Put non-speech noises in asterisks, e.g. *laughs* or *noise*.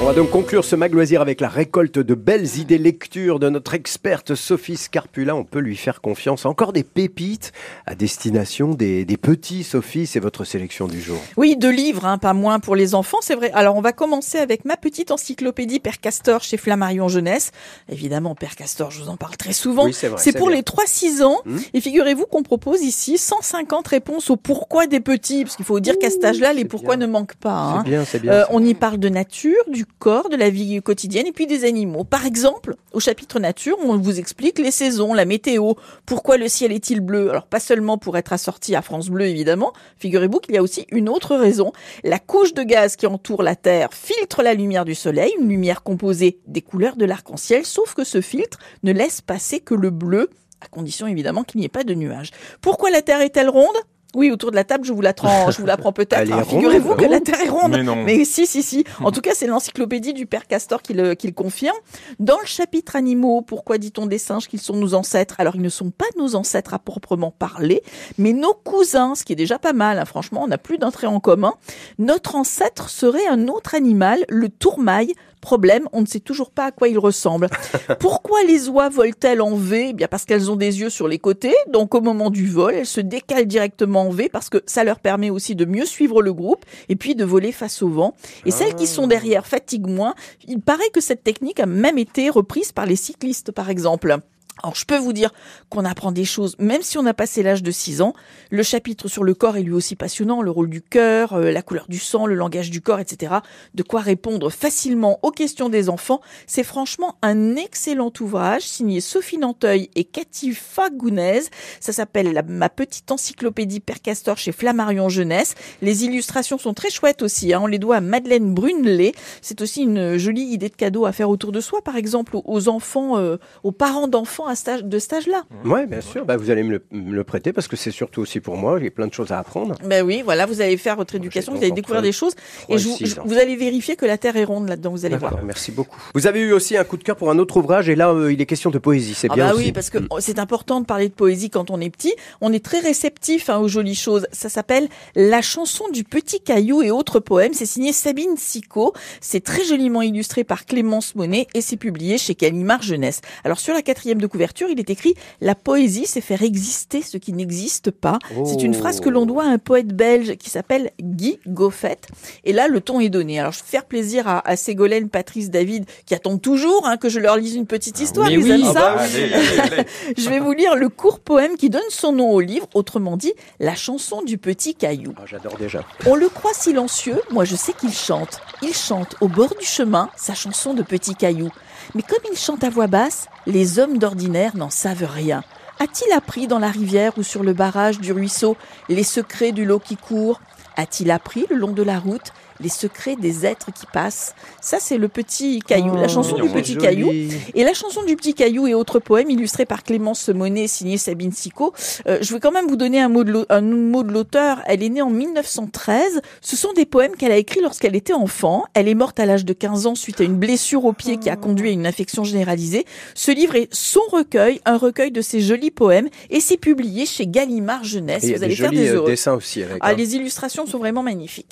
On va donc conclure ce mag loisir avec la récolte de belles idées lecture de notre experte Sophie Scarpula. On peut lui faire confiance. Encore des pépites à destination des, des petits. Sophie, c'est votre sélection du jour. Oui, deux livres, hein, pas moins pour les enfants, c'est vrai. Alors on va commencer avec ma petite encyclopédie Père Castor chez Flammarion Jeunesse. Évidemment, Père Castor, je vous en parle très souvent. Oui, c'est pour bien. les 3-6 ans. Hmm. Et figurez-vous qu'on propose ici 150 réponses au pourquoi des petits. Parce qu'il faut dire qu'à cet âge-là, les pourquoi bien. ne manquent pas. hein. C'est bien, c'est bien. Euh, on y parle de nature, du corps, de la vie quotidienne et puis des animaux. Par exemple, au chapitre nature, on vous explique les saisons, la météo, pourquoi le ciel est-il bleu? Alors pas seulement pour être assorti à France Bleu évidemment, figurez-vous qu'il y a aussi une autre raison. La couche de gaz qui entoure la Terre filtre la lumière du soleil, une lumière composée des couleurs de l'arc-en-ciel, sauf que ce filtre ne laisse passer que le bleu à condition évidemment qu'il n'y ait pas de nuages. Pourquoi la Terre est-elle ronde? Oui, autour de la table, je vous l'apprends, *laughs* je vous l'apprends peut-être. Elle est Alors, ronde, Figurez-vous que la Terre est ronde. Mais non. Mais si, si, si. En tout cas, c'est l'encyclopédie du père Castor qui le, qui le confirme. Dans le chapitre animaux, pourquoi dit-on des singes qu'ils sont nos ancêtres? Alors, ils ne sont pas nos ancêtres à proprement parler, mais nos cousins, ce qui est déjà pas mal. hein. Franchement, on n'a plus d'un trait en commun. Notre ancêtre serait un autre animal, le tourmail. Problème, on ne sait toujours pas à quoi il ressemble. *laughs* Pourquoi les oies volent-elles en V? Eh bien parce qu'elles ont des yeux sur les côtés, donc au moment du vol, elles se décalent directement en V parce que ça leur permet aussi de mieux suivre le groupe et puis de voler face au vent. Et celles qui sont derrière fatiguent moins. Il paraît que cette technique a même été reprise par les cyclistes, par exemple. Alors, je peux vous dire qu'on apprend des choses, même si on a passé l'âge de 6 ans. Le chapitre sur le corps est lui aussi passionnant, le rôle du cœur, euh, la couleur du sang, le langage du corps, etc. De quoi répondre facilement aux questions des enfants. C'est franchement un excellent ouvrage signé Sophie Nanteuil et Cathy Fagounez. Ça s'appelle Ma petite encyclopédie Père Castor chez Flammarion Jeunesse. Les illustrations sont très chouettes aussi. hein. On les doit à Madeleine Brunelet. C'est aussi une jolie idée de cadeau à faire autour de soi, par exemple aux enfants, euh, aux parents d'enfants à stage, de cet âge-là. Ouais, bien sûr. Bah, vous allez me le, me le prêter parce que c'est surtout aussi pour moi. J'ai plein de choses à apprendre. Ben oui, voilà, vous allez faire votre éducation, vous allez découvrir des choses et et je vous, je- allez vérifier que la Terre est ronde là-dedans, vous allez voir. Merci beaucoup. Vous avez eu aussi un coup de cœur pour un autre ouvrage et là, euh, il est question de poésie. C'est Ah bien bah aussi. oui, parce que c'est important de parler de poésie quand on est petit. On est très réceptif hein, aux jolies choses. Ça s'appelle La chanson du petit caillou et autres poèmes. C'est signé Sabine Sicot. C'est très joliment illustré par Clémence Monet et c'est publié chez Calimard Jeunesse. Alors sur la quatrième de couverture, il est écrit La poésie, c'est faire exister ce qui n'existe pas. C'est une phrase que l'on doit à un poète belge qui s'appelle Guy Goffet. Et là, le ton est donné. Alors je vais faire plaisir à, à Ségolène, Patrice, David, qui attendent toujours hein, que je leur lise une petite histoire. mais Ils oui. aiment Ah ça. bah, Allez, allez, *laughs* allez. Je vais vous lire le court poème qui donne son nom au livre, autrement dit, la chanson du petit caillou. Ah, J'adore déjà. *laughs* On le croit silencieux, moi je sais qu'il chante. Il chante au bord du chemin sa chanson de petit caillou. Mais comme il chante à voix basse, les hommes d'ordinaire n'en savent rien. A-t-il appris dans la rivière ou sur le barrage du ruisseau les secrets du lot qui court? A-t-il appris le long de la route les secrets des êtres qui passent Ça c'est le petit caillou, la Oh, chanson du petit joli. caillou. Et la chanson du petit caillou et autres poèmes illustrés par Clémence Monet, signé Sabine Sicot. Euh, je vais quand même vous donner un mot de l'auteur. Elle est née en 1913. Ce sont des poèmes qu'elle a écrits lorsqu'elle était enfant. Elle est morte à l'âge de 15 ans suite à une blessure au pied qui a conduit à une infection généralisée. Ce livre est son recueil, un recueil de ses jolis poèmes, et c'est publié chez Gallimard Jeunesse. Et il y a vous des allez faire jolis des euh, heureux. dessins aussi avec. Ah, hein. les illustrations sont vraiment magnifiques.